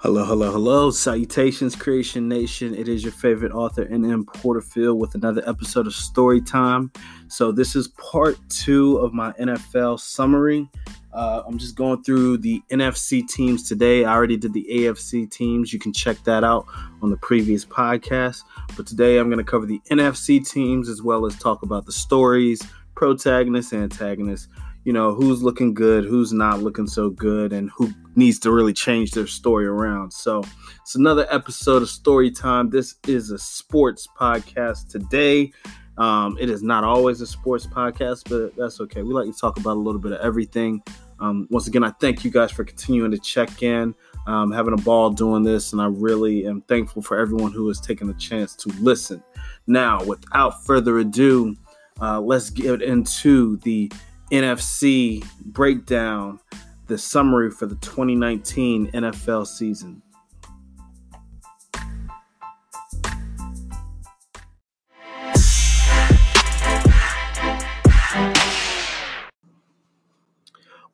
Hello, hello, hello. Salutations, Creation Nation. It is your favorite author, N.M. Porterfield, with another episode of Story Time. So, this is part two of my NFL summary. Uh, I'm just going through the NFC teams today. I already did the AFC teams. You can check that out on the previous podcast. But today, I'm going to cover the NFC teams as well as talk about the stories, protagonists, antagonists you know, who's looking good, who's not looking so good, and who needs to really change their story around. So it's another episode of Story Time. This is a sports podcast today. Um, it is not always a sports podcast, but that's okay. We like to talk about a little bit of everything. Um, once again, I thank you guys for continuing to check in, um, having a ball doing this, and I really am thankful for everyone who has taken the chance to listen. Now, without further ado, uh, let's get into the NFC breakdown, the summary for the 2019 NFL season.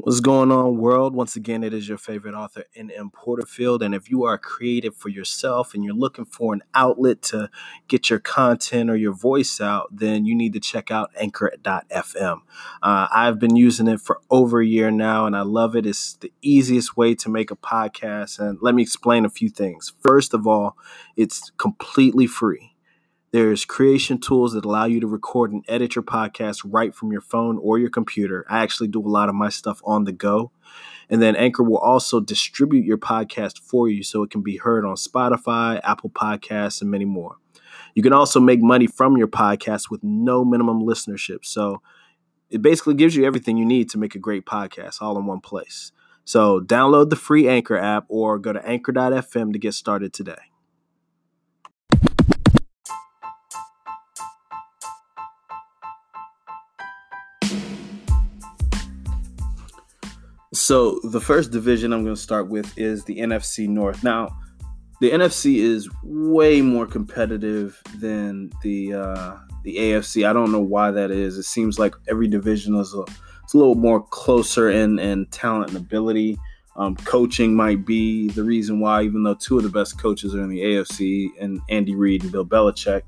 What's going on, world? Once again, it is your favorite author, N.M. Porterfield. And if you are creative for yourself and you're looking for an outlet to get your content or your voice out, then you need to check out anchor.fm. Uh, I've been using it for over a year now and I love it. It's the easiest way to make a podcast. And let me explain a few things. First of all, it's completely free. There's creation tools that allow you to record and edit your podcast right from your phone or your computer. I actually do a lot of my stuff on the go. And then Anchor will also distribute your podcast for you so it can be heard on Spotify, Apple Podcasts, and many more. You can also make money from your podcast with no minimum listenership. So it basically gives you everything you need to make a great podcast all in one place. So download the free Anchor app or go to anchor.fm to get started today. So the first division I'm going to start with is the NFC North. Now, the NFC is way more competitive than the uh, the AFC. I don't know why that is. It seems like every division is a, it's a little more closer in, in talent and ability. Um, coaching might be the reason why, even though two of the best coaches are in the AFC and Andy Reid and Bill Belichick.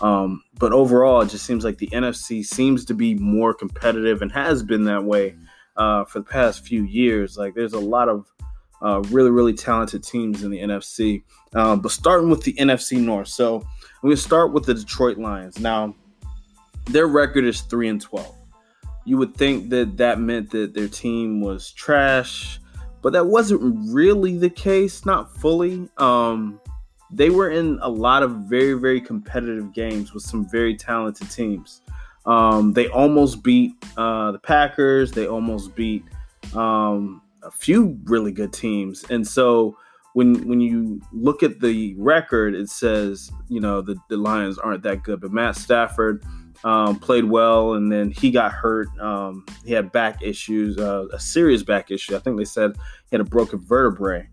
Um, but overall, it just seems like the NFC seems to be more competitive and has been that way uh, for the past few years. Like there's a lot of uh, really, really talented teams in the NFC. Um, but starting with the NFC North. So I'm going to start with the Detroit Lions. Now, their record is 3 and 12. You would think that that meant that their team was trash, but that wasn't really the case, not fully. Um, they were in a lot of very, very competitive games with some very talented teams. Um, they almost beat uh, the Packers. They almost beat um, a few really good teams. And so when when you look at the record, it says you know the, the Lions aren't that good. But Matt Stafford um, played well, and then he got hurt. Um, he had back issues, uh, a serious back issue. I think they said he had a broken vertebrae,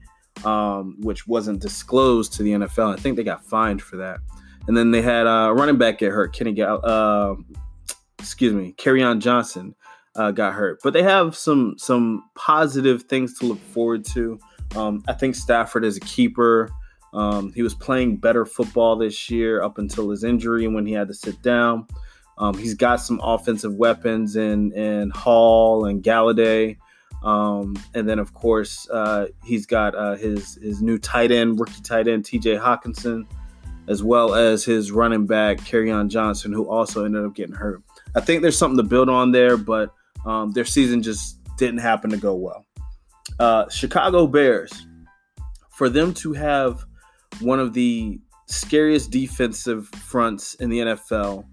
um, which wasn't disclosed to the NFL. I think they got fined for that. And then they had a uh, running back get hurt, Kenny Gall- uh, excuse me, Kerryon Johnson uh, got hurt. But they have some some positive things to look forward to. Um, I think Stafford is a keeper. Um, he was playing better football this year up until his injury when he had to sit down. Um, he's got some offensive weapons in in Hall and Golladay. Um, and then, of course, uh, he's got uh, his his new tight end, rookie tight end, T.J. Hockenson, as well as his running back, Kerryon Johnson, who also ended up getting hurt. I think there's something to build on there, but um, their season just didn't happen to go well. Uh, Chicago Bears, for them to have one of the scariest defensive fronts in the NFL,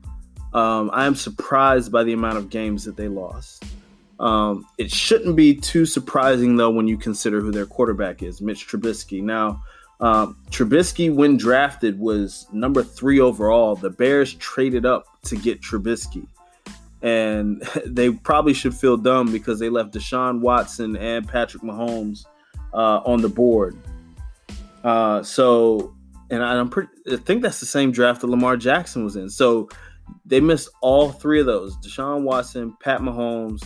um, I am surprised by the amount of games that they lost. Um, it shouldn't be too surprising, though, when you consider who their quarterback is, Mitch Trubisky. Now, um, Trubisky, when drafted, was number three overall. The Bears traded up to get Trubisky and they probably should feel dumb because they left Deshaun Watson and Patrick Mahomes uh, on the board. Uh, so, and I'm pretty, I think that's the same draft that Lamar Jackson was in. So they missed all three of those: Deshaun Watson, Pat Mahomes,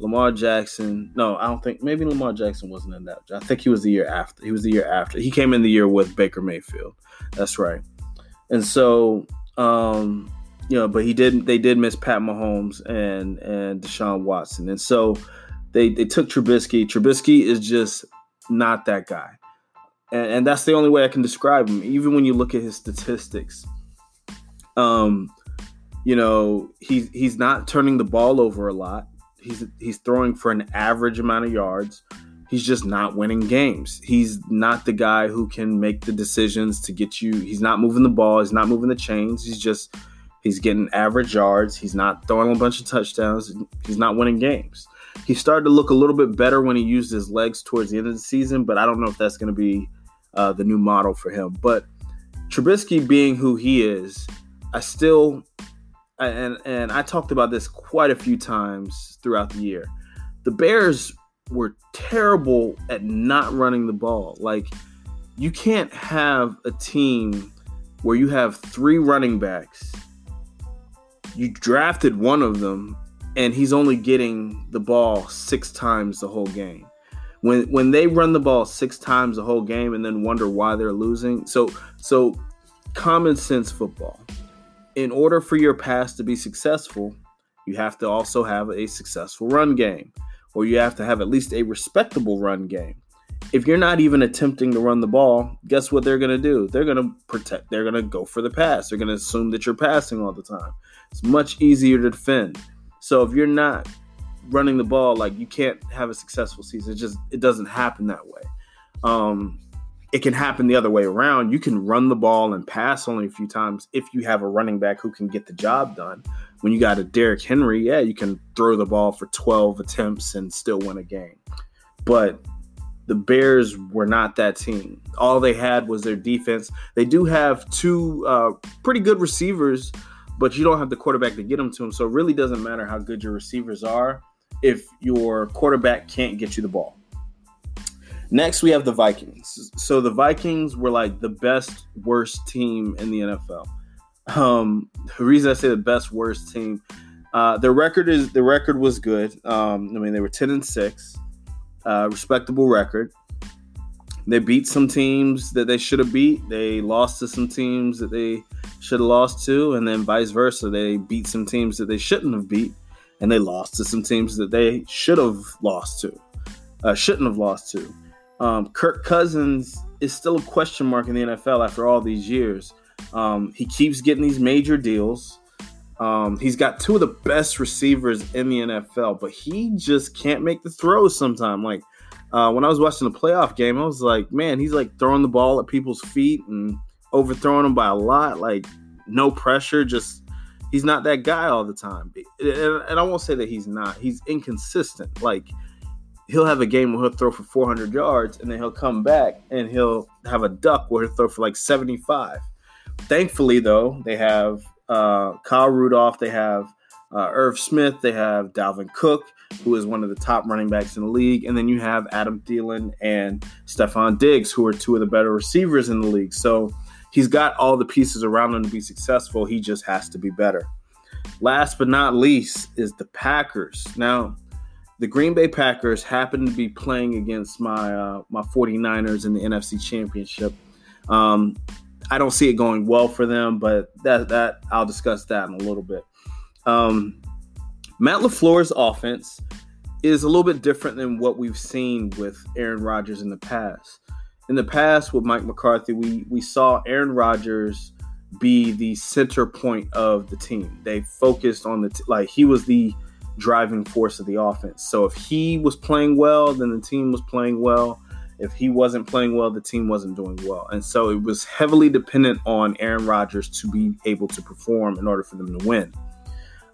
Lamar Jackson. No, I don't think maybe Lamar Jackson wasn't in that. I think he was the year after. He was the year after. He came in the year with Baker Mayfield. That's right. And so, um, you know, but he didn't. They did miss Pat Mahomes and and Deshaun Watson, and so they they took Trubisky. Trubisky is just not that guy, and, and that's the only way I can describe him. Even when you look at his statistics, um, you know, he's he's not turning the ball over a lot. He's he's throwing for an average amount of yards. He's just not winning games. He's not the guy who can make the decisions to get you. He's not moving the ball. He's not moving the chains. He's just he's getting average yards. He's not throwing a bunch of touchdowns. He's not winning games. He started to look a little bit better when he used his legs towards the end of the season, but I don't know if that's going to be uh, the new model for him. But Trubisky being who he is, I still and and I talked about this quite a few times throughout the year. The Bears were terrible at not running the ball. Like you can't have a team where you have three running backs. You drafted one of them and he's only getting the ball 6 times the whole game. When when they run the ball 6 times the whole game and then wonder why they're losing. So so common sense football in order for your pass to be successful, you have to also have a successful run game, or you have to have at least a respectable run game. If you're not even attempting to run the ball, guess what they're going to do? They're going to protect, they're going to go for the pass. They're going to assume that you're passing all the time. It's much easier to defend. So if you're not running the ball, like you can't have a successful season. It just it doesn't happen that way. Um, it can happen the other way around. You can run the ball and pass only a few times if you have a running back who can get the job done. When you got a Derrick Henry, yeah, you can throw the ball for 12 attempts and still win a game. But the Bears were not that team. All they had was their defense. They do have two uh, pretty good receivers, but you don't have the quarterback to get them to him. So it really doesn't matter how good your receivers are if your quarterback can't get you the ball. Next, we have the Vikings. So the Vikings were like the best worst team in the NFL. Um, the reason I say the best worst team, uh, their record is the record was good. Um, I mean, they were ten and six, uh, respectable record. They beat some teams that they should have beat. They lost to some teams that they should have lost to, and then vice versa. They beat some teams that they shouldn't have beat, and they lost to some teams that they should have lost to, uh, shouldn't have lost to. Um, Kirk Cousins is still a question mark in the NFL after all these years. Um, he keeps getting these major deals. Um, he's got two of the best receivers in the NFL, but he just can't make the throws sometimes. Like uh, when I was watching the playoff game, I was like, man, he's like throwing the ball at people's feet and overthrowing them by a lot. Like no pressure, just he's not that guy all the time. And, I won't say that he's not. He's inconsistent. Like he'll have a game where he'll throw for 400 yards and then he'll come back and he'll have a duck where he'll throw for like 75. Thankfully, though, they have uh, Kyle Rudolph, they have uh, Irv Smith, they have Dalvin Cook, who is one of the top running backs in the league, and then you have Adam Thielen and Stefon Diggs, who are two of the better receivers in the league. So he's got all the pieces around him to be successful. He just has to be better. Last but not least is the Packers. Now, the Green Bay Packers happen to be playing against my uh, my 49ers in the NFC Championship. Um, I don't see it going well for them, but that that I'll discuss that in a little bit. Um, Matt LaFleur's offense is a little bit different than what we've seen with Aaron Rodgers in the past. In the past with Mike McCarthy, we we saw Aaron Rodgers be the center point of the team. They focused on the t- like he was the driving force of the offense. So if he was playing well, then the team was playing well. If he wasn't playing well, the team wasn't doing well. And so it was heavily dependent on Aaron Rodgers to be able to perform in order for them to win.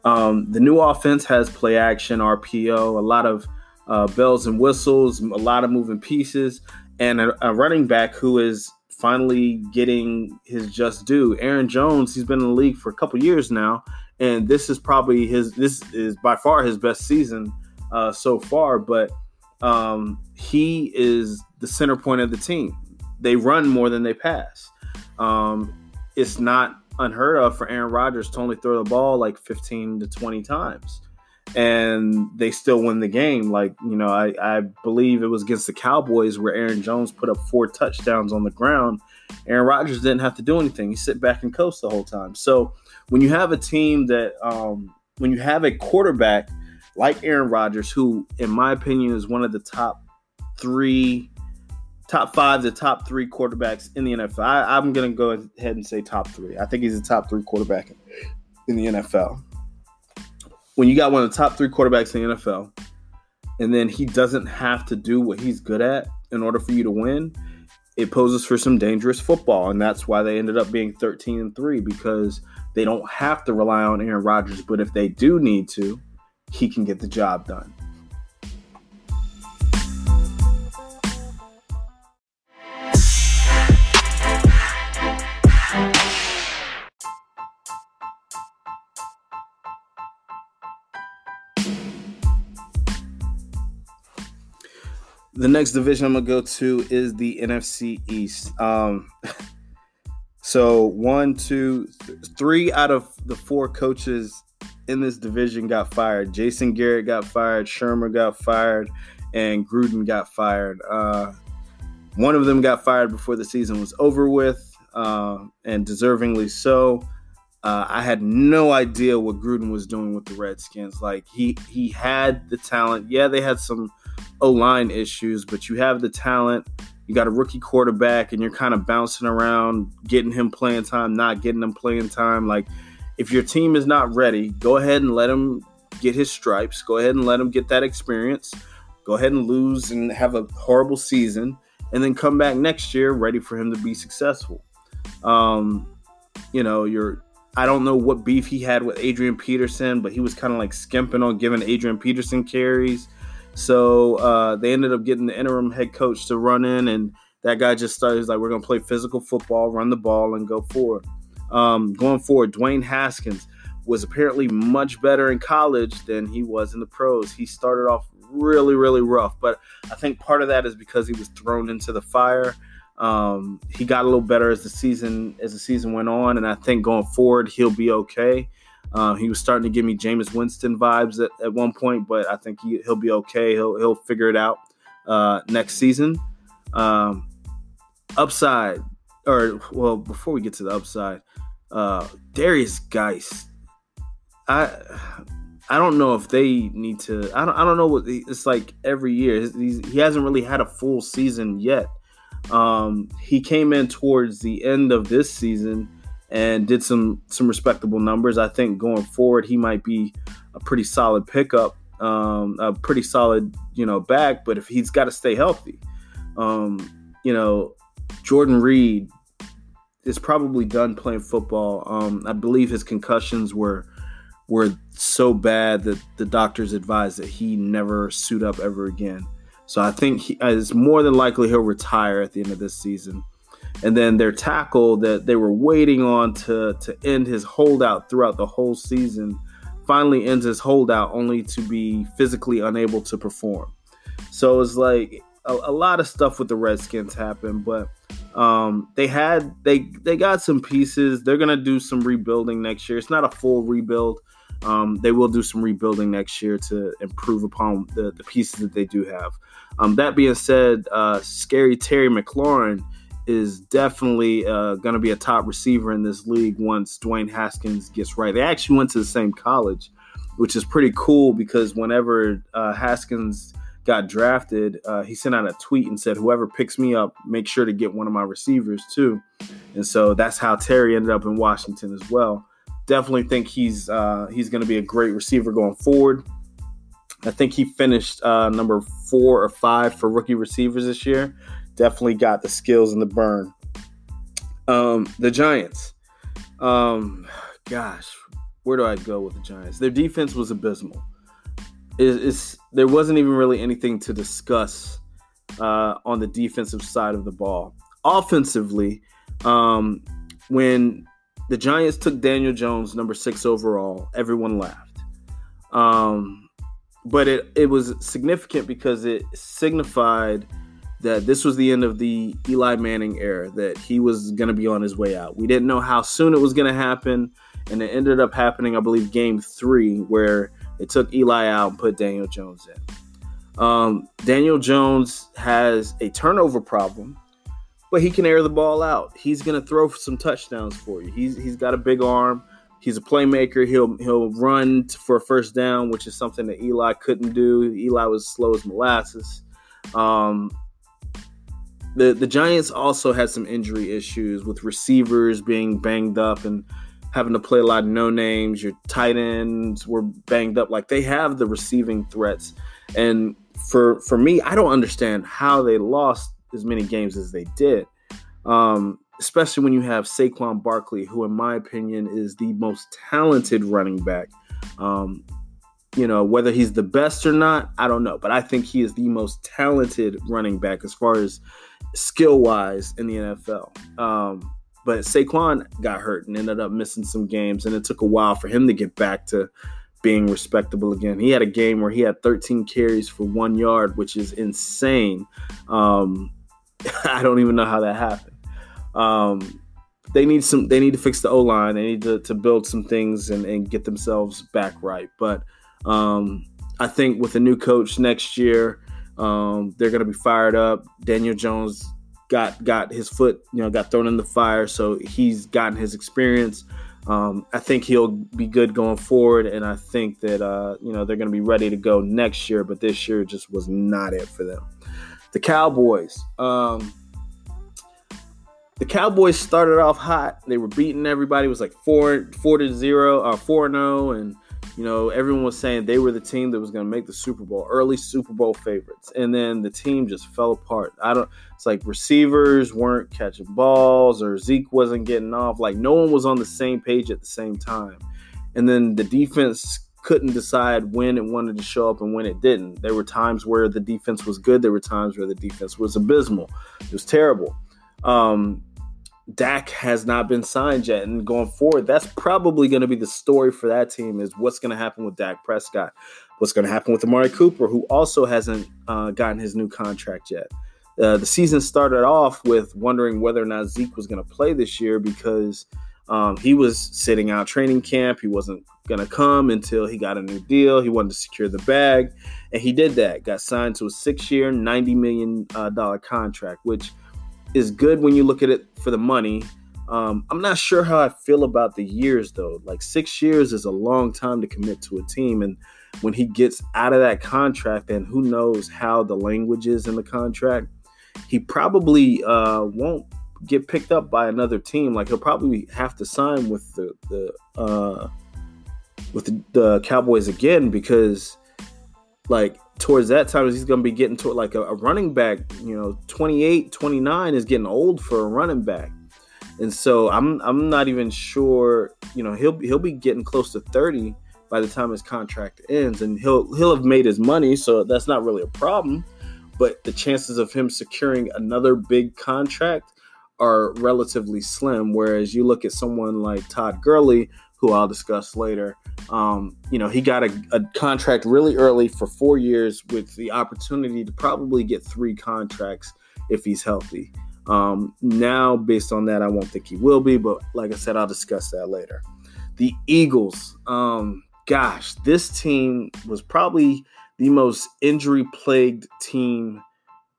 Um, the new offense has play action, RPO, a lot of uh, bells and whistles, a lot of moving pieces, and a, a running back who is finally getting his just due. Aaron Jones, he's been in the league for a couple years now, and this is probably his this is by far his best season uh, so far but um, he is the center point of the team they run more than they pass um, it's not unheard of for Aaron Rodgers to only throw the ball like 15 to 20 times and they still win the game. Like, you know, I, I believe it was against the Cowboys where Aaron Jones put up four touchdowns on the ground. Aaron Rodgers didn't have to do anything. He sit back and coast the whole time. So when you have a team that, um, when you have a quarterback like Aaron Rodgers, who, in my opinion, is one of the top three, top five, the top three quarterbacks in the NFL. I, I'm going to go ahead and say top three. I think he's a top three quarterback in the NFL when you got one of the top three quarterbacks in the NFL, and then he doesn't have to do what he's good at in order for you to win, it poses for some dangerous football. And that's why they ended up being 13 and 3 because they don't have to rely on Aaron Rodgers. But if they do need to, he can get the job done. The next division I'm gonna go to is the NFC East. Um, so one, two, th- three out of the four coaches in this division got fired. Jason Garrett got fired, Shurmur got fired, and Gruden got fired. Uh, one of them got fired before the season was over with, uh, and deservingly so. Uh, I had no idea what Gruden was doing with the Redskins. Like he he had the talent. Yeah, they had some O line issues, but you have the talent. You got a rookie quarterback, and you're kind of bouncing around, getting him playing time, not getting him playing time. Like, if your team is not ready, go ahead and let him get his stripes. Go ahead and let him get that experience. Go ahead and lose and have a horrible season, and then come back next year ready for him to be successful. Um, you know, you're. I don't know what beef he had with Adrian Peterson, but he was kind of like skimping on giving Adrian Peterson carries. So uh, they ended up getting the interim head coach to run in, and that guy just started. He's like, "We're gonna play physical football, run the ball, and go forward." Um, going forward, Dwayne Haskins was apparently much better in college than he was in the pros. He started off really, really rough, but I think part of that is because he was thrown into the fire. Um, he got a little better as the season as the season went on, and I think going forward he'll be okay. Um, he was starting to give me Jameis Winston vibes at, at one point, but I think he, will be okay. He'll he'll figure it out uh, next season. Um, upside, or well, before we get to the upside, uh, Derrius Guice. I I don't know if they need to. I don't I don't know what it's like every year. He's, he hasn't really had a full season yet. Um, he came in towards the end of this season and did some some respectable numbers. I think going forward, he might be a pretty solid pickup, um, a pretty solid you know back. But if he's got to stay healthy, um, you know, Jordan Reed is probably done playing football. Um, I believe his concussions were were so bad that the doctors advised that he never suit up ever again. So I think he, it's more than likely he'll retire at the end of this season and then their tackle that they were waiting on to to end his holdout throughout the whole season finally ends his holdout only to be physically unable to perform. So it's like a, a lot of stuff with the Redskins happened, but um, they had they they got some pieces. They're gonna do some rebuilding next year. It's not a full rebuild. Um, they will do some rebuilding next year to improve upon the, the pieces that they do have. Um, that being said, uh, scary Terry McLaurin is definitely uh, going to be a top receiver in this league once Dwayne Haskins gets right. They actually went to the same college, which is pretty cool because whenever uh, Haskins got drafted, uh, he sent out a tweet and said, "Whoever picks me up, make sure to get one of my receivers too." And so that's how Terry ended up in Washington as well. Definitely think he's uh, he's going to be a great receiver going forward. I think he finished uh, number four or five for rookie receivers this year definitely got the skills and the burn. Um, the Giants. Um, gosh, where do I go with the Giants? Their defense was abysmal. It, it's there wasn't even really anything to discuss uh, on the defensive side of the ball. Offensively, um, when the Giants took Daniel Jones, number six overall, everyone laughed. Um, but it, it was significant because it signified – that this was the end of the Eli Manning era, that he was going to be on his way out. We didn't know how soon it was going to happen, and it ended up happening, I believe, game three, where They took Eli out and put Daniel Jones in. Um, Daniel Jones has a turnover problem, but he can air the ball out. He's going to throw some touchdowns for you. He's he's got a big arm. He's a playmaker. He'll he'll run for a first down, which is something that Eli couldn't do. Eli was slow as molasses. Um, the the Giants also had some injury issues with receivers being banged up and having to play a lot of no names. Your tight ends were banged up. Like they have the receiving threats, and for for me, I don't understand how they lost as many games as they did. Um, especially when you have Saquon Barkley, who, in my opinion, is the most talented running back. Um, you know, whether he's the best or not, I don't know, but I think he is the most talented running back as far as skill wise in the NFL. Um, but Saquon got hurt and ended up missing some games, and it took a while for him to get back to being respectable again. He had a game where he had 13 carries for one yard, which is insane. Um, I don't even know how that happened. Um, they need some. They need to fix the O line. They need to, to build some things and, and get themselves back right. But um, I think with a new coach next year, um, they're going to be fired up. Daniel Jones got got his foot, you know, got thrown in the fire, so he's gotten his experience. Um, I think he'll be good going forward, and I think that uh, you know they're going to be ready to go next year. But this year just was not it for them. The Cowboys. Um, the Cowboys started off hot. They were beating everybody. It was like four four to zero, uh, four and zero, oh, and you know, everyone was saying they were the team that was going to make the Super Bowl, early Super Bowl favorites. And then the team just fell apart. I don't, it's like receivers weren't catching balls or Zeke wasn't getting off. Like no one was on the same page at the same time. And then the defense couldn't decide when it wanted to show up and when it didn't. There were times where the defense was good, there were times where the defense was abysmal. It was terrible. Um, Dak has not been signed yet, and going forward, that's probably going to be the story for that team: is what's going to happen with Dak Prescott, what's going to happen with Amari Cooper, who also hasn't uh, gotten his new contract yet. Uh, the season started off with wondering whether or not Zeke was going to play this year because um, he was sitting out training camp. He wasn't going to come until he got a new deal. He wanted to secure the bag, and he did that. Got signed to a six-year, ninety million dollar contract, which is good when you look at it for the money. Um, I'm not sure how I feel about the years though. Like six years is a long time to commit to a team, and when he gets out of that contract, and who knows how the language is in the contract, he probably uh, won't get picked up by another team. Like he'll probably have to sign with the the uh, with the, the Cowboys again because like towards that time he's going to be getting to like a, a, running back you know 28 29 is getting old for a running back. And so i'm i'm not even sure you know he'll he'll be getting close to 30 by the time his contract ends and he'll he'll have made his money so that's not really a problem. But the chances of him securing another big contract are relatively slim whereas you look at someone like Todd Gurley who I'll discuss later. Um, you know, he got a, a, contract really early for four years with the opportunity to probably get three contracts if he's healthy. Um, now, based on that, I won't think he will be, but like I said, I'll discuss that later. The Eagles, um, gosh, this team was probably the most injury plagued team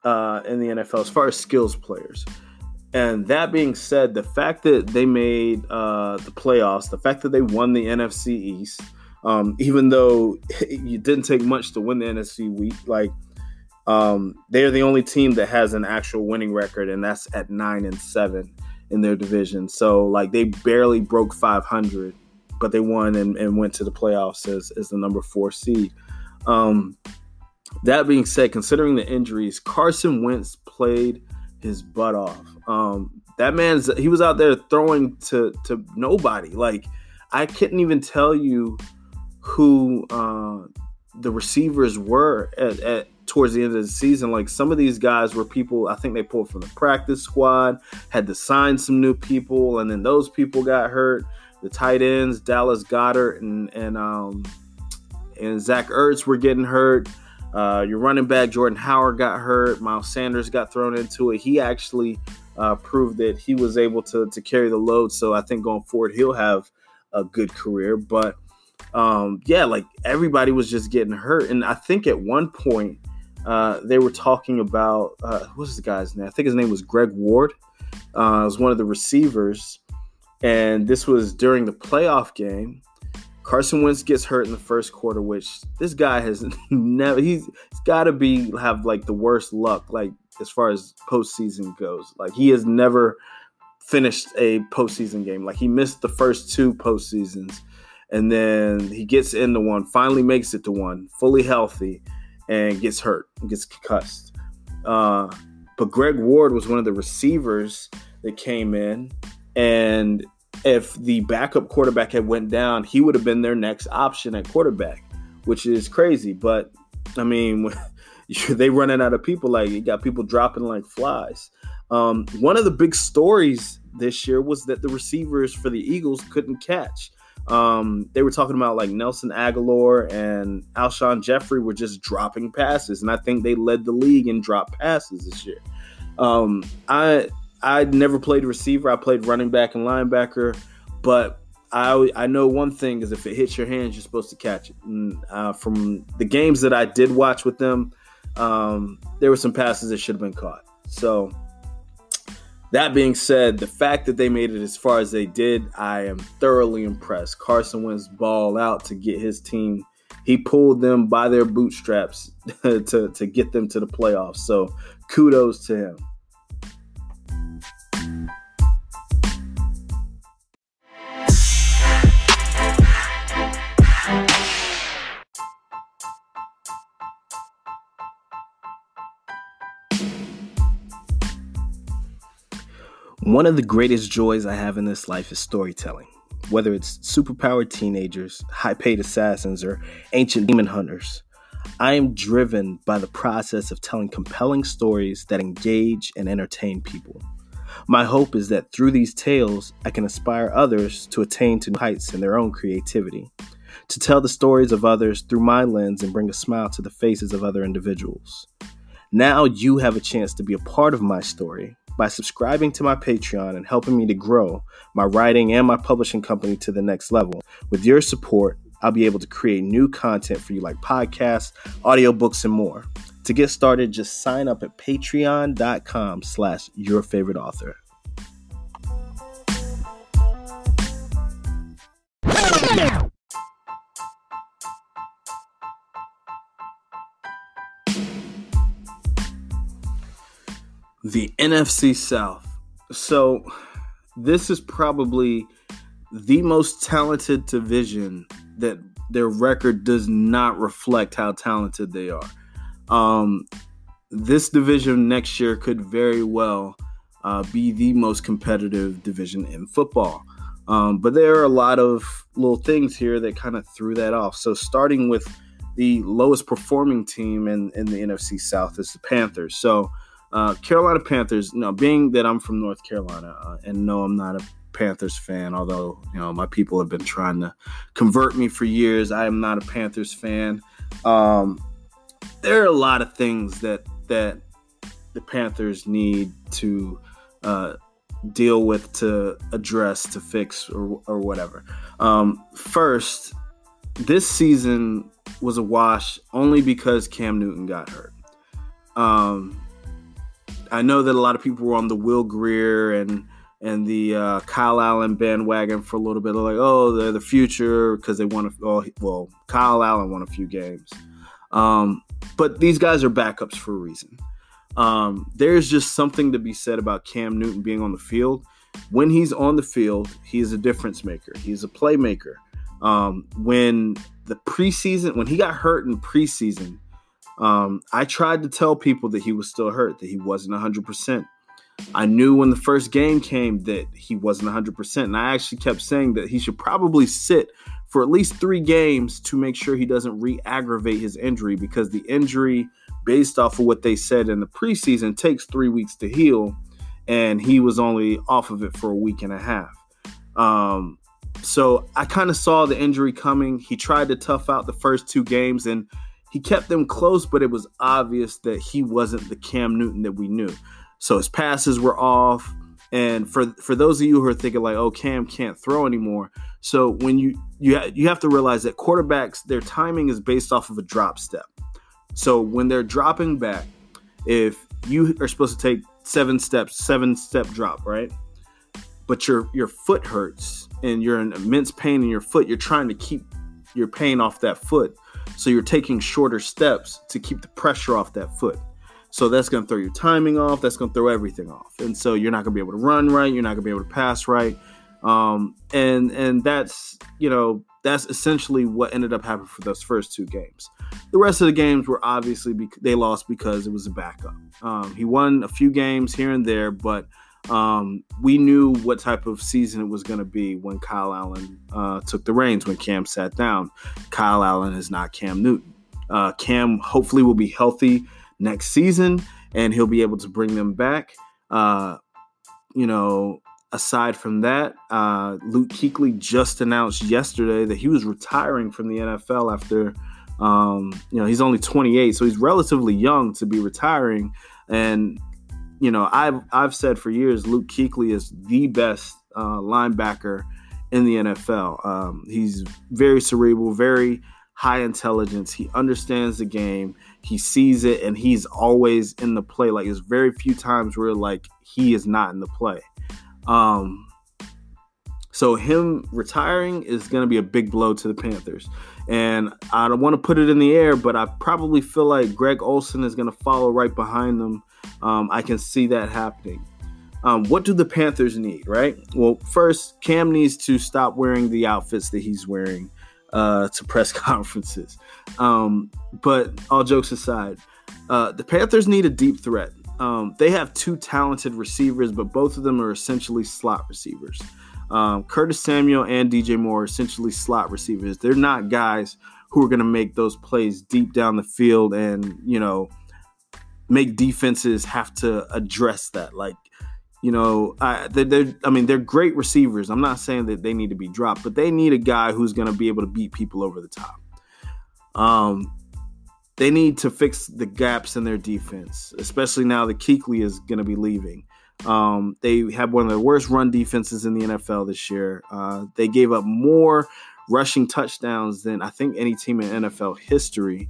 uh, in the NFL as far as skills players. And that being said, the fact that they made uh, the playoffs, the fact that they won the NFC East, um, even though it didn't take much to win the NFC week, like um, they are the only team that has an actual winning record, and that's at nine and seven in their division. So like they barely broke 500, but they won and, and went to the playoffs as, as the number four seed. Um, that being said, considering the injuries, Carson Wentz played his butt off. Um, that man's he was out there throwing to to nobody. Like I couldn't even tell you who uh, the receivers were at, at towards the end of the season. Like some of these guys were people I think they pulled from the practice squad, had to sign some new people, and then those people got hurt. The tight ends, Dallas Goedert and and um, and Zach Ertz were getting hurt. Uh, your running back Jordan Howard got hurt. Miles Sanders got thrown into it. He actually uh, proved that he was able to to carry the load. So I think going forward he'll have a good career. But um, yeah, like everybody was just getting hurt. And I think at one point uh, they were talking about uh, what's the guy's name? I think his name was Greg Ward. Uh, was one of the receivers, and this was during the playoff game. Carson Wentz gets hurt in the first quarter, which this guy has never. He's, he's got to be have like the worst luck, like as far as postseason goes. Like he has never finished a postseason game. Like he missed the first two postseasons and then he gets into one, finally makes it to one, fully healthy, and gets hurt, gets concussed. Uh, but Greg Ward was one of the receivers that came in, and if the backup quarterback had went down, he would have been their next option at quarterback, which is crazy. But I mean, they running out of people. Like you got people dropping like flies. Um, one of the big stories this year was that the receivers for the Eagles couldn't catch. Um, they were talking about like Nelson Agholor and Alshon Jeffery were just dropping passes, and I think they led the league in drop passes this year. Um, I I never played receiver. I played running back and linebacker, but I I know one thing is if it hits your hands, you're supposed to catch it. And uh, from the games that I did watch with them, um, there were some passes that should have been caught. So that being said, the fact that they made it as far as they did, I am thoroughly impressed. Carson Wentz ball out to get his team. He pulled them by their bootstraps to, to get them to the playoffs. So kudos to him. One of the greatest joys I have in this life is storytelling. Whether it's superpowered teenagers, high paid assassins, or ancient demon hunters, I am driven by the process of telling compelling stories that engage and entertain people. My hope is that through these tales, I can inspire others to attain to new heights in their own creativity, to tell the stories of others through my lens and bring a smile to the faces of other individuals. Now you have a chance to be a part of my story by subscribing to my Patreon and helping me to grow my writing and my publishing company to the next level. With your support, I'll be able to create new content for you like podcasts, audiobooks, and more. To get started, just sign up at patreon.com slash your favorite author. The NFC South. So, this is probably the most talented division that their record does not reflect how talented they are. Um, this division next year could very well uh, be the most competitive division in football. Um, but there are a lot of little things here that kind of threw that off. So, starting with the lowest performing team in, in the NFC South is the Panthers. So, uh, Carolina Panthers. You being that I'm from North Carolina, uh, and no, I'm not a Panthers fan. Although you know my people have been trying to convert me for years, I am not a Panthers fan. Um, there are a lot of things that that the Panthers need to uh, deal with, to address, to fix, or, or whatever. Um, first, this season was a wash only because Cam Newton got hurt. Um, I know that a lot of people were on the Will Grier and and the uh, Kyle Allen bandwagon for a little bit. They're like, oh, they're the future because they won. A, oh, well, Kyle Allen won a few games, um, but these guys are backups for a reason. Um, there's just something to be said about Cam Newton being on the field. When he's on the field, he's a difference maker. He's a playmaker. Um, when the preseason, when he got hurt in preseason, um, I tried to tell people that he was still hurt, that he wasn't 100%. I knew when the first game came that he wasn't 100%. And I actually kept saying that he should probably sit for at least three games to make sure he doesn't re aggravate his injury because the injury, based off of what they said in the preseason, takes three weeks to heal. And he was only off of it for a week and a half. Um, so I kind of saw the injury coming. He tried to tough out the first two games and he kept them close, but it was obvious that he wasn't the Cam Newton that we knew. So his passes were off, And for for those of you who are thinking like, oh, Cam can't throw anymore, so when you you ha- you have to realize that quarterbacks their timing is based off of a drop step. So when they're dropping back, if you are supposed to take seven steps, seven step drop, right? But your your foot hurts and you're in immense pain in your foot. You're trying to keep your pain off that foot. So you're taking shorter steps to keep the pressure off that foot. So that's going to throw your timing off. That's going to throw everything off. And so you're not going to be able to run right. You're not going to be able to pass right. Um, and and that's you know that's essentially what ended up happening for those first two games. The rest of the games were obviously they lost because it was a backup. Um, he won a few games here and there, but um, we knew what type of season it was going to be when Kyle Allen uh, took the reins, when Cam sat down. Kyle Allen is not Cam Newton. Uh, Cam hopefully will be healthy next season and he'll be able to bring them back. Uh, you know, aside from that, uh, Luke Kuechly just announced yesterday that he was retiring from the NFL after, um, you know, he's only 28, so he's relatively young to be retiring. And you know, I've I've said for years Luke Kuechly is the best uh, linebacker in the NFL. Um, he's very cerebral, very high intelligence. He understands the game. He sees it, and he's always in the play. Like there's very few times where like he is not in the play. Um, so him retiring is going to be a big blow to the Panthers. And I don't want to put it in the air, but I probably feel like Greg Olsen is going to follow right behind them. Um, I can see that happening. Um, what do the Panthers need, right? Well, first, Cam needs to stop wearing the outfits that he's wearing uh, to press conferences. Um, but all jokes aside, uh, the Panthers need a deep threat. Um, they have two talented receivers, but both of them are essentially slot receivers. Um, Curtis Samuel and DJ Moore are essentially slot receivers. They're not guys who are going to make those plays deep down the field and, you know, make defenses have to address that. Like, you know, I, they're, they're, I mean, they're great receivers. I'm not saying that they need to be dropped, but they need a guy who's going to be able to beat people over the top. Um, they need to fix the gaps in their defense, especially now that Kuechly is going to be leaving. Um, they have one of the worst run defenses in the NFL this year. Uh, they gave up more rushing touchdowns than I think any team in NFL history.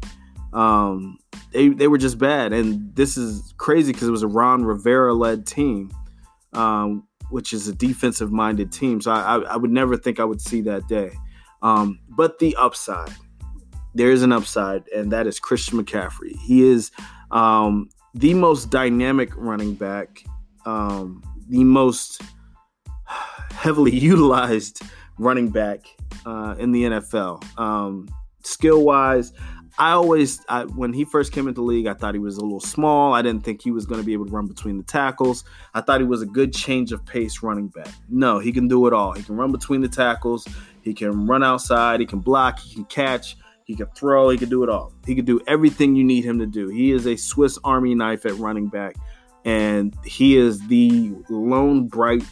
Um, they they were just bad, and this is crazy because it was a Ron Rivera led team, um, which is a defensive minded team. So I, I, I, would never think I would see that day. Um, but the upside, there is an upside, and that is Christian McCaffrey. He is um, the most dynamic running back um, the most heavily utilized running back uh, in the NFL. Um, skill wise, I always, I, when he first came into the league, I thought he was a little small. I didn't think he was going to be able to run between the tackles. I thought he was a good change of pace running back. No, he can do it all. He can run between the tackles. He can run outside. He can block. He can catch. He can throw. He can do it all. He can do everything you need him to do. He is a Swiss Army knife at running back and he is the lone bright,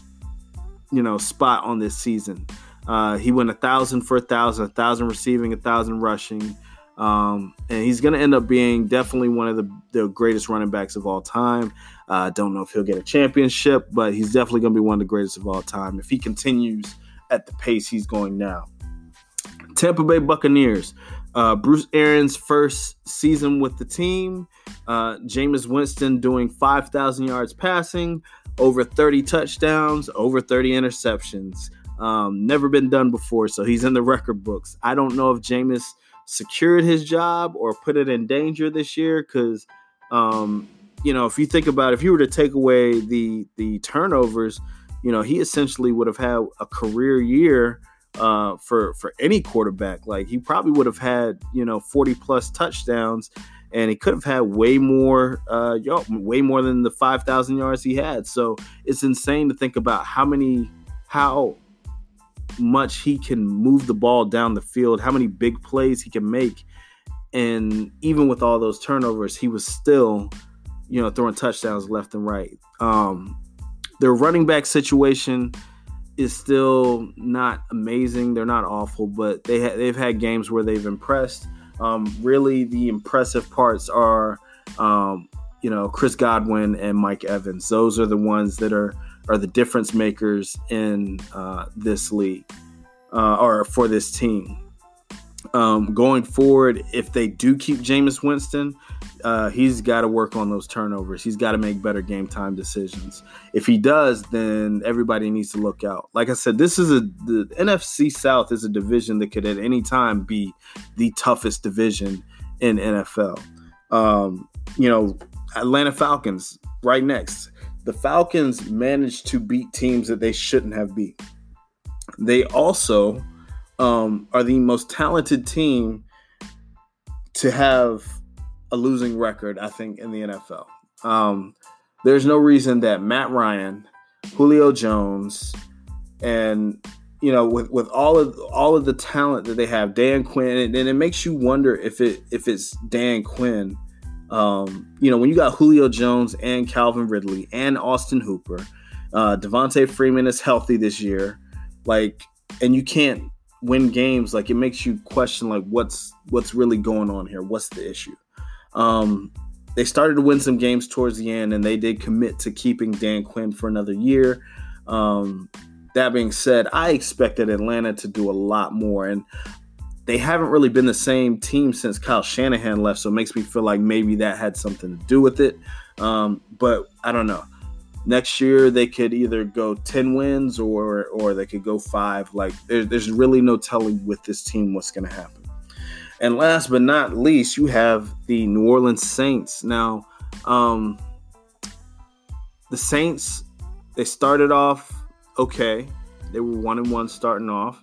you know, spot on this season. Uh, he went a thousand for a thousand, a thousand receiving, a thousand rushing, um, and he's going to end up being definitely one of the, the greatest running backs of all time. I uh, don't know if he'll get a championship, but he's definitely going to be one of the greatest of all time if he continues at the pace he's going now. Tampa Bay Buccaneers. Uh, Bruce Arians' first season with the team. Uh, Jameis Winston doing 5,000 yards passing, over 30 touchdowns, over 30 interceptions. Um, never been done before, so he's in the record books. I don't know if Jameis secured his job or put it in danger this year because, um, you know, if you think about it, if you were to take away the the turnovers, you know, he essentially would have had a career year uh, for for any quarterback. Like he probably would have had you know 40 plus touchdowns, and he could have had way more, uh, way more than the 5,000 yards he had. So it's insane to think about how many, how much he can move the ball down the field, how many big plays he can make, and even with all those turnovers, he was still, you know, throwing touchdowns left and right. Um, their running back situation is still not amazing. They're not awful, but they ha- they've had games where they've impressed. Um, really, the impressive parts are, um, you know, Chris Godwin and Mike Evans. Those are the ones that are are the difference makers in uh, this league uh, or for this team. Um, going forward, if they do keep Jameis Winston, uh, he's got to work on those turnovers. He's got to make better game time decisions. If he does, then everybody needs to look out. Like I said, this is a the NFC South is a division that could at any time be the toughest division in NFL. Um, you know, Atlanta Falcons right next. The Falcons managed to beat teams that they shouldn't have beat. They also um, are the most talented team to have a losing record, I think, in the NFL. Um, there's no reason that Matt Ryan, Julio Jones, and you know, with, with all of all of the talent that they have, Dan Quinn, and, and it makes you wonder if it if it's Dan Quinn. Um, you know, when you got Julio Jones and Calvin Ridley and Austin Hooper, uh, Devonta Freeman is healthy this year, like, and you can't win games. Like, it makes you question like what's what's really going on here. What's the issue? Um, they started to win some games towards the end, and they did commit to keeping Dan Quinn for another year. Um, that being said, I expected Atlanta to do a lot more, and they haven't really been the same team since Kyle Shanahan left. So it makes me feel like maybe that had something to do with it. Um, but I don't know. Next year they could either go ten wins or or they could go five. Like there, there's really no telling with this team what's going to happen. And last but not least, you have the New Orleans Saints. Now, um, the Saints, they started off okay. They were one and one starting off.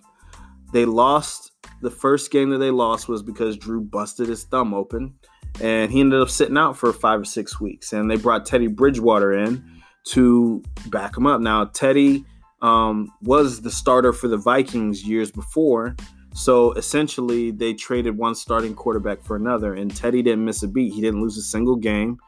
They lost the first game that they lost was because Drew busted his thumb open, and he ended up sitting out for five or six weeks. And they brought Teddy Bridgewater in to back him up. Now, Teddy um, was the starter for the Vikings years before, so essentially, they traded one starting quarterback for another, and Teddy didn't miss a beat. He didn't lose a single game.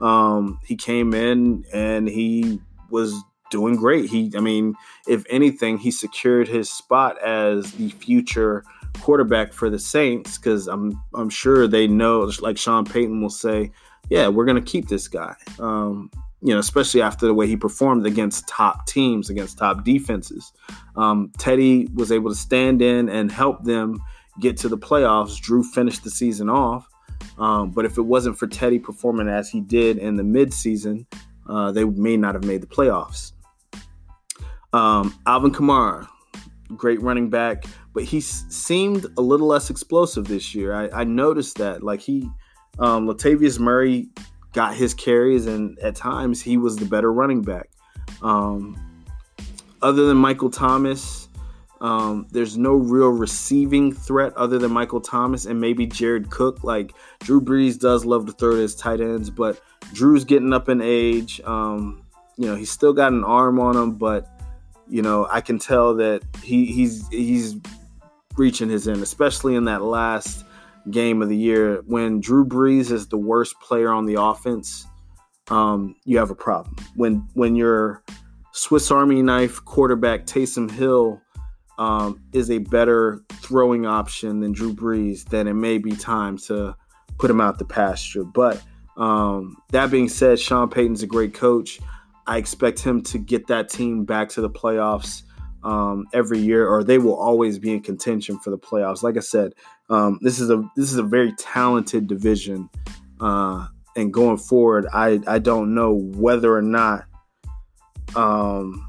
Um, he came in and he was doing great. He, I mean, if anything, he secured his spot as the future quarterback for the Saints because I'm I'm sure they know, like Sean Payton will say, yeah, we're gonna keep this guy. Um, you know, especially after the way he performed against top teams, against top defenses. Um, Teddy was able to stand in and help them get to the playoffs. Drew finished the season off. Um, but if it wasn't for Teddy performing as he did in the midseason, uh, they may not have made the playoffs. Um, Alvin Kamara, great running back, but he seemed a little less explosive this year. I, I noticed that. Like he, um, Latavius Murray got his carries, and at times he was the better running back. Um, other than Michael Thomas, um, there's no real receiving threat other than Michael Thomas and maybe Jared Cook. Like Drew Brees does love to throw to his tight ends, but Drew's getting up in age. Um, you know, he's still got an arm on him, but you know, I can tell that he, he's he's reaching his end, especially in that last game of the year. When Drew Brees is the worst player on the offense, um, you have a problem. When when your Swiss Army knife quarterback Taysom Hill um, is a better throwing option than Drew Brees, then it may be time to put him out the pasture. But um, that being said, Sean Payton's a great coach. I expect him to get that team back to the playoffs um, every year, or they will always be in contention for the playoffs. Like I said, um, this is a this is a very talented division, uh, and going forward, I I don't know whether or not, um,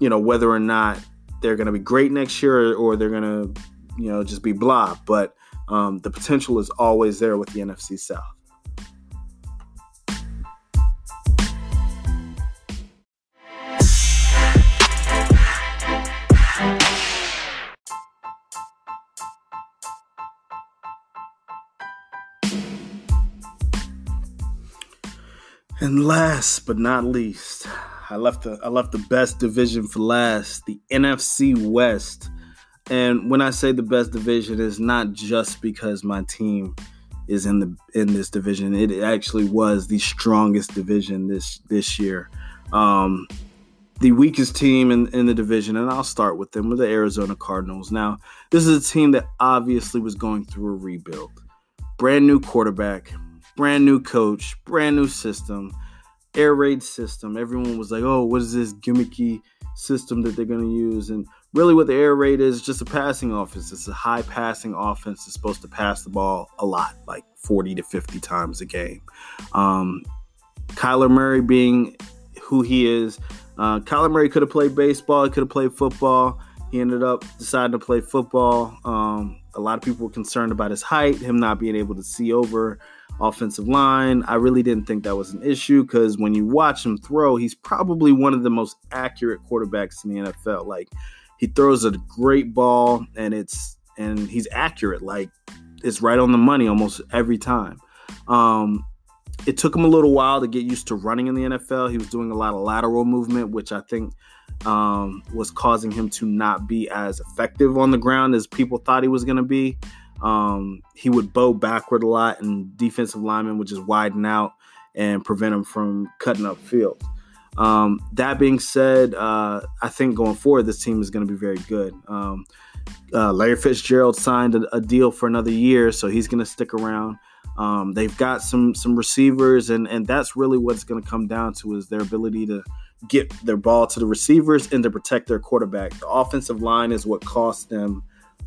you know, whether or not they're going to be great next year, or, or they're going to, you know, just be blah. But um, the potential is always there with the NFC South. And last but not least, I left the I left the best division for last, the NFC West. And when I say the best division, is not just because my team is in the in this division. It actually was the strongest division this this year. Um, the weakest team in, in the division, and I'll start with them, were the Arizona Cardinals. Now, this is a team that obviously was going through a rebuild. Brand new quarterback, brand new coach, brand new system. air raid system. Everyone was like, "Oh, what is this gimmicky system that they're going to use?" And really, what the air raid is just a passing offense. It's a high passing offense. It's supposed to pass the ball a lot, like 40 to 50 times a game. Um, Kyler Murray being who he is, uh, Kyler Murray could have played baseball. He could have played football. He ended up deciding to play football. Um, a lot of people were concerned about his height, him not being able to see over offensive line. I really didn't think that was an issue because when you watch him throw, he's probably one of the most accurate quarterbacks in the NFL. Like he throws a great ball and it's and he's accurate. Like it's right on the money almost every time. Um, it took him a little while to get used to running in the NFL. He was doing a lot of lateral movement, which I think um, was causing him to not be as effective on the ground as people thought he was going to be. Um, he would bow backward a lot, and defensive linemen would just widen out and prevent him from cutting up field. Um, that being said, uh, I think going forward, this team is going to be very good. Um, uh, Larry Fitzgerald signed a, a, deal for another year, so he's going to stick around. Um, they've got some some receivers, and and that's really what it's going to come down to is their ability to get their ball to the receivers and to protect their quarterback. The offensive line is what costs them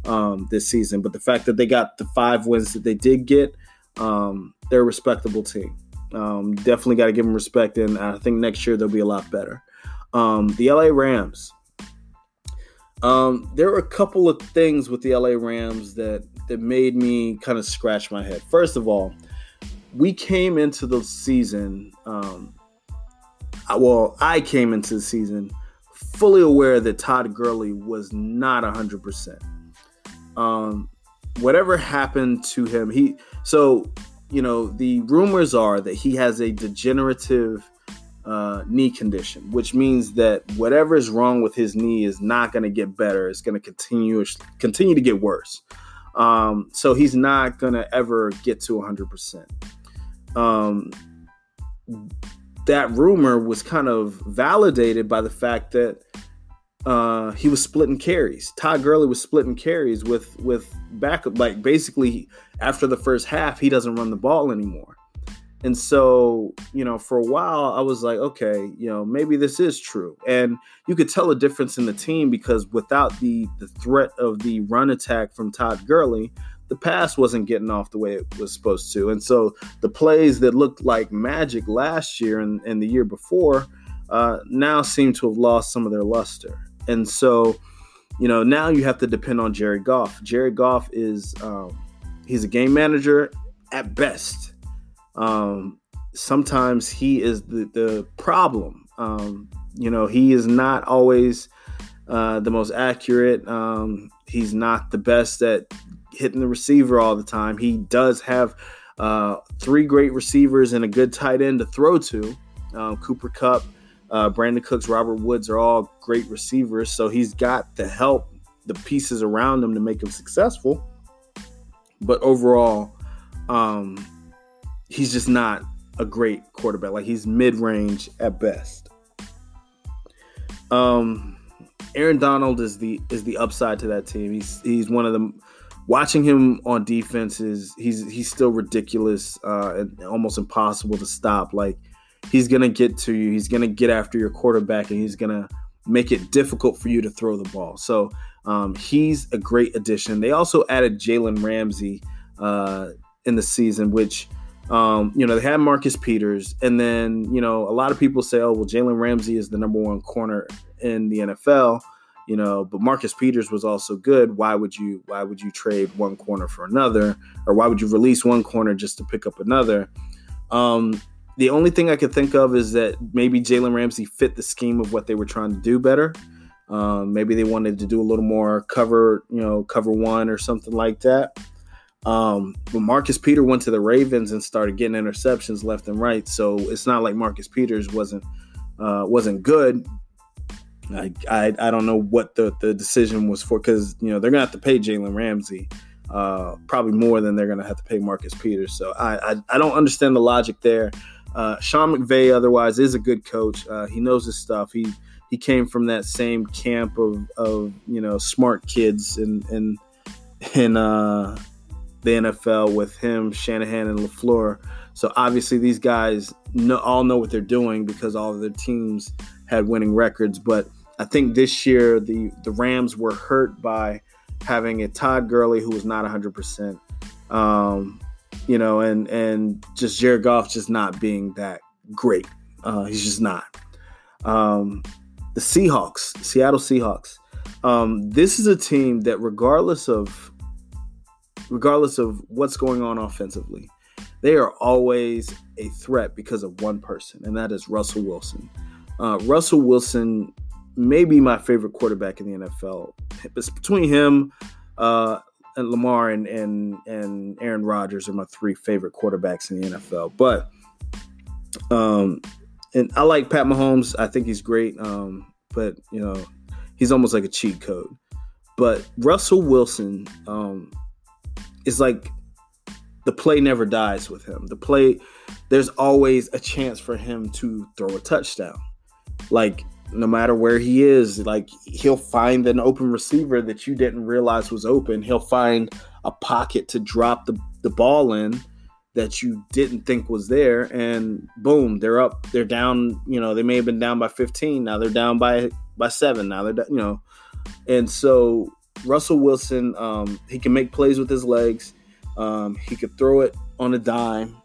um, this season, but the fact that they got the five wins that they did get, um, they're a respectable team. Um, definitely got to give them respect, and I think next year they'll be a lot better. Um, the LA Rams. Um, there were a couple of things with the LA Rams that that made me kind of scratch my head. First of all, we came into the season. Um, well, I came into the season fully aware that Todd Gurley was not hundred percent. Um, whatever happened to him, he so you know the rumors are that he has a degenerative uh, knee condition, which means that whatever is wrong with his knee is not going to get better. It's going to continue continue to get worse. Um, so he's not going to ever get to 100%. Um, that rumor was kind of validated by the fact that uh, he was splitting carries. Todd Gurley was splitting carries with with backup. Like basically, after the first half, he doesn't run the ball anymore. And so, you know, for a while, I was like, okay, you know, maybe this is true. And you could tell a difference in the team because without the the threat of the run attack from Todd Gurley, the pass wasn't getting off the way it was supposed to. And so the plays that looked like magic last year and, and the year before uh, now seem to have lost some of their luster. And so, you know, now you have to depend on Jared Goff. Jared Goff is um, he's a game manager at best um, sometimes he is the, the problem. Um, you know, he is not always uh, the most accurate. Um, he's not the best at hitting the receiver all the time. He does have uh, three great receivers and a good tight end to throw to. Um, Cooper Kupp, uh, Brandin Cooks, Robert Woods are all great receivers. So he's got the help, the pieces around him to make him successful. But overall, um, he's just not a great quarterback. Like he's mid range at best. Um, Aaron Donald is the is the upside to that team. He's he's one of them. Watching him on defense is he's he's still ridiculous uh, and almost impossible to stop. Like he's gonna get to you. He's gonna get after your quarterback, and he's gonna make it difficult for you to throw the ball. So um, he's a great addition. They also added Jalen Ramsey uh, in the season, which um, you know, they had Marcus Peters, and then you know, a lot of people say, "Oh, well, Jalen Ramsey is the number one corner in the NFL." You know, but Marcus Peters was also good. Why would you? Why would you trade one corner for another, or why would you release one corner just to pick up another? Um, the only thing I could think of is that maybe Jalen Ramsey fit the scheme of what they were trying to do better. Um, maybe they wanted to do a little more cover, you know, cover one or something like that. Um, but Marcus Peter went to the Ravens and started getting interceptions left and right. So it's not like Marcus Peters wasn't uh, wasn't good. I, I, I don't know what the, the decision was for because you know they're gonna have to pay Jalen Ramsey uh, probably more than they're gonna have to pay Marcus Peters. So I I, I don't understand the logic there. Uh, Sean McVay otherwise is a good coach. Uh, he knows his stuff. He he came from that same camp of, of you know smart kids and and and uh, the NFL with him, Shanahan, and LaFleur. So obviously these guys know, all know what they're doing because all of their teams had winning records. But I think this year the the Rams were hurt by having a Todd Gurley who was not 100. Um, percent You know, and and just Jared Goff just not being that great. Uh, he's just not. Um, the Seahawks, Seattle Seahawks. Um, this is a team that, regardless of regardless of what's going on offensively, they are always a threat because of one person, and that is Russell Wilson. Uh, Russell Wilson may be my favorite quarterback in the NFL. It's between him uh, Lamar and, and and Aaron Rodgers are my three favorite quarterbacks in the NFL. But um, and I like Pat Mahomes. I think he's great. Um, but you know, he's almost like a cheat code. But Russell Wilson um, is like the play never dies with him. The play, there's always a chance for him to throw a touchdown. Like no matter where he is, like he'll find an open receiver that you didn't realize was open. He'll find a pocket to drop the, the ball in that you didn't think was there and boom they're up. They're down you know they may have been down by 15 now they're down by by 7 now they're you know. And so Russell Wilson um, he can make plays with his legs. Um, he could throw it on a dime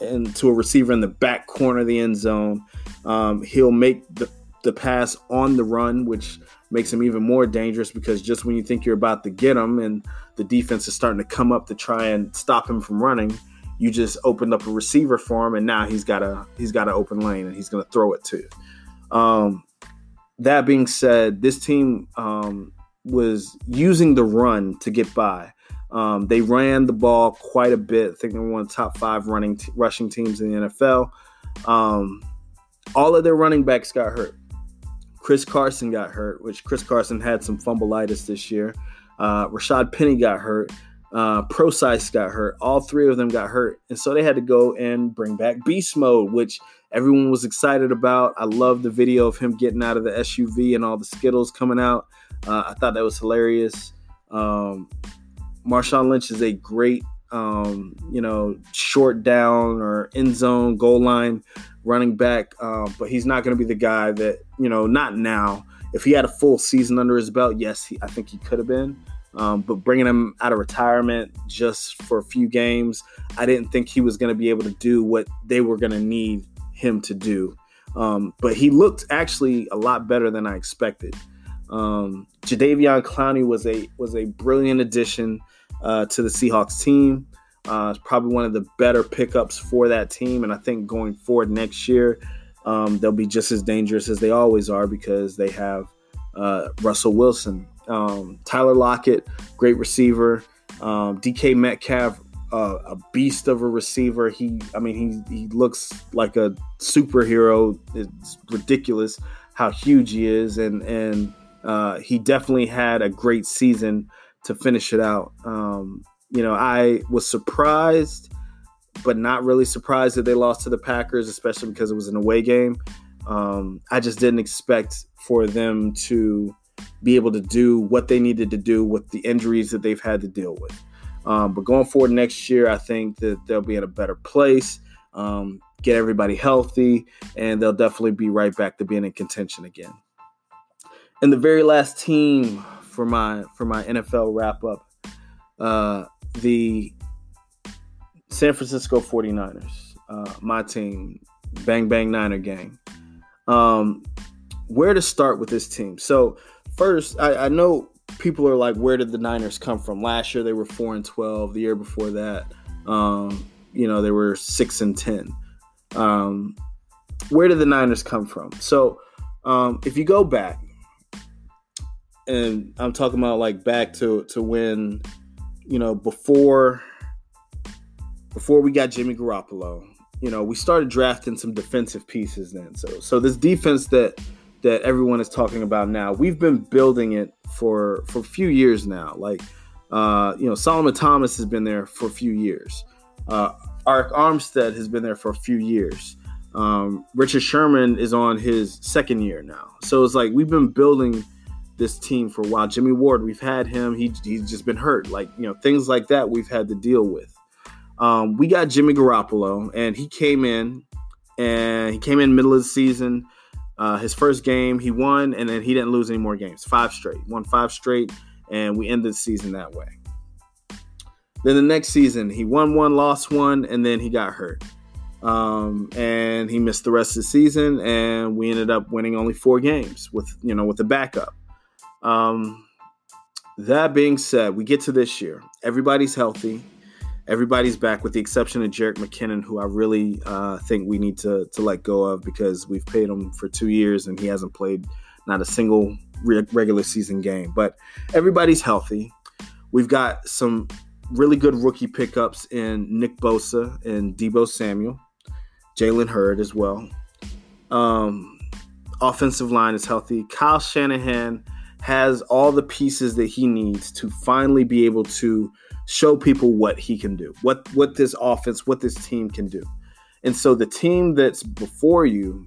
and to a receiver in the back corner of the end zone. Um, he'll make the the pass on the run which makes him even more dangerous because just when you think you're about to get him and the defense is starting to come up to try and stop him from running you just opened up a receiver for him, and now he's got a he's got an open lane, and he's going to throw it to. Um, that being said, this team um, was using the run to get by. Um, they ran the ball quite a bit. I think they were one of the top five running t- rushing teams in the NFL. Um, all of their running backs got hurt. Chris Carson got hurt, which Chris Carson had some fumbleitis this year. Uh, Rashaad Penny got hurt. Uh, Prosise got hurt. All three of them got hurt. And so they had to go and bring back Beast Mode, which everyone was excited about. I love the video of him getting out of the SUV and all the Skittles coming out. Uh, I thought that was hilarious. Um, Marshawn Lynch is a great, um, you know, short down or end zone goal line running back, uh, but he's not going to be the guy that, you know, not now. If he had a full season under his belt, yes, he, I think he could have been. Um, but bringing him out of retirement just for a few games, I didn't think he was going to be able to do what they were going to need him to do. Um, but he looked actually a lot better than I expected. Um, Jadeveon Clowney was a was a brilliant addition uh, to the Seahawks team. Uh, it's probably one of the better pickups for that team, and I think going forward next year, um, they'll be just as dangerous as they always are because they have uh, Russell Wilson um, Tyler Lockett, great receiver. Um, DK Metcalf, uh, a beast of a receiver. He, I mean, he he looks like a superhero. It's ridiculous how huge he is, and and uh, he definitely had a great season to finish it out. Um, you know, I was surprised, but not really surprised that they lost to the Packers, especially because it was an away game. Um, I just didn't expect for them to be able to do what they needed to do with the injuries that they've had to deal with. Um, but going forward next year, I think that they'll be in a better place, um, get everybody healthy, and they'll definitely be right back to being in contention again. And the very last team for my for my NFL wrap up, uh, the San Francisco 49ers, uh, my team, Bang Bang Niner Gang. Um, where to start with this team? So first, I, I know people are like, where did the Niners come from? Last year they were four and twelve. The year before that, um, you know, they were six and ten. Um, where did the Niners come from? So, um, if you go back, and I'm talking about like back to to when, you know, before before we got Jimmy Garoppolo, you know, we started drafting some defensive pieces then. So, so this defense that that everyone is talking about now. We've been building it for for a few years now. Like uh, you know, Solomon Thomas has been there for a few years. Uh, Arik Armstead has been there for a few years. Um, Richard Sherman is on his second year now. So it's like we've been building this team for a while. Jimmy Ward, we've had him. He, he's just been hurt. Like, you know, things like that we've had to deal with. Um, we got Jimmy Garoppolo, and he came in, and he came in middle of the season. Uh, his first game, he won, and then he didn't lose any more games. Five straight, won five straight, and we ended the season that way. Then the next season, he won one, lost one, and then he got hurt. Um, and he missed the rest of the season, and we ended up winning only four games with you know with the backup. Um, that being said, we get to this year. Everybody's healthy. Everybody's back, with the exception of Jerick McKinnon, who I really uh, think we need to to let go of because we've paid him for two years and he hasn't played not a single re- regular season game. But everybody's healthy. We've got some really good rookie pickups in Nick Bosa and Deebo Samuel, Jalen Hurd as well. Um, offensive line is healthy. Kyle Shanahan has all the pieces that he needs to finally be able to show people what he can do, what what this offense, what this team can do. And so the team that's before you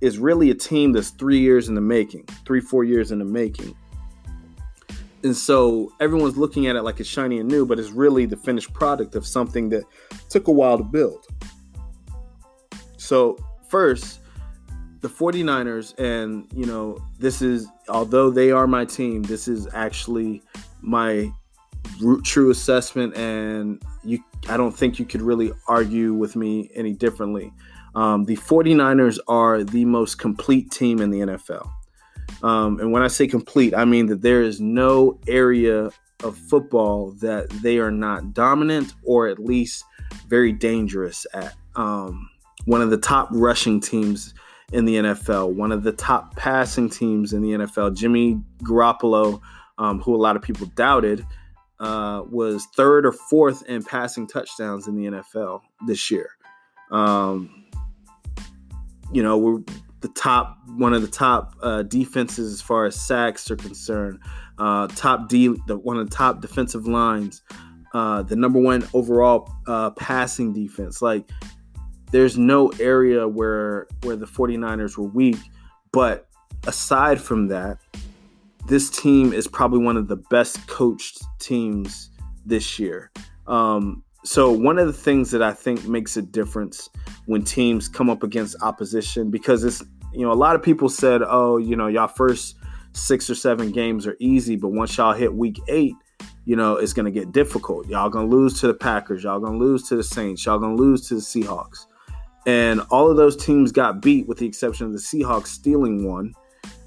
is really a team that's three years in the making, three, four years in the making. And so everyone's looking at it like it's shiny and new, but it's really the finished product of something that took a while to build. So, first, the 49ers, and you know, this is although they are my team, this is actually my root true assessment, and you I don't think you could really argue with me any differently. Um, the 49ers are the most complete team in the NFL. Um, and when I say complete, I mean that there is no area of football that they are not dominant or at least very dangerous at. Um, one of the top rushing teams in the NFL, one of the top passing teams in the NFL. Jimmy Garoppolo, um, who a lot of people doubted, uh, was third or fourth in passing touchdowns in the NFL this year. Um, you know, we're the top, one of the top uh, defenses as far as sacks are concerned. Uh, top D, the, one of the top defensive lines. Uh, the number one overall uh, passing defense. Like there's no area where where the 49ers were weak. But aside from that, this team is probably one of the best coached teams this year. Um, so one of the things that I think makes a difference when teams come up against opposition, because it's you know a lot of people said, oh, you know, y'all first six or seven games are easy, but once y'all hit week eight, you know, it's gonna get difficult. Y'all gonna lose to the Packers, y'all gonna lose to the Saints, y'all gonna lose to the Seahawks. And all of those teams got beat with the exception of the Seahawks stealing one.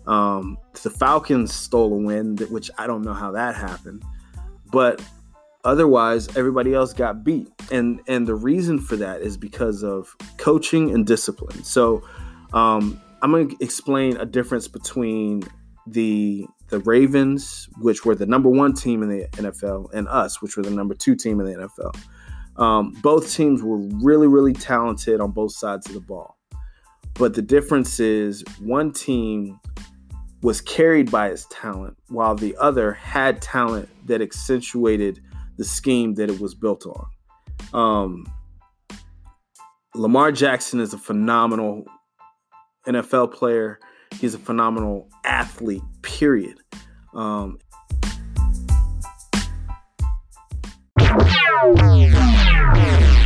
Um, the Falcons stole a win, which I don't know how that happened. But otherwise, everybody else got beat. And and the reason for that is because of coaching and discipline. So um, I'm going to explain a difference between the the Ravens, which were the number one team in the NFL, and us, which were the number two team in the NFL. Um, both teams were really, really talented on both sides of the ball. But the difference is one team was carried by its talent, while the other had talent that accentuated the scheme that it was built on. Um, Lamar Jackson is a phenomenal NFL player. He's a phenomenal athlete, period. Um, Yeah.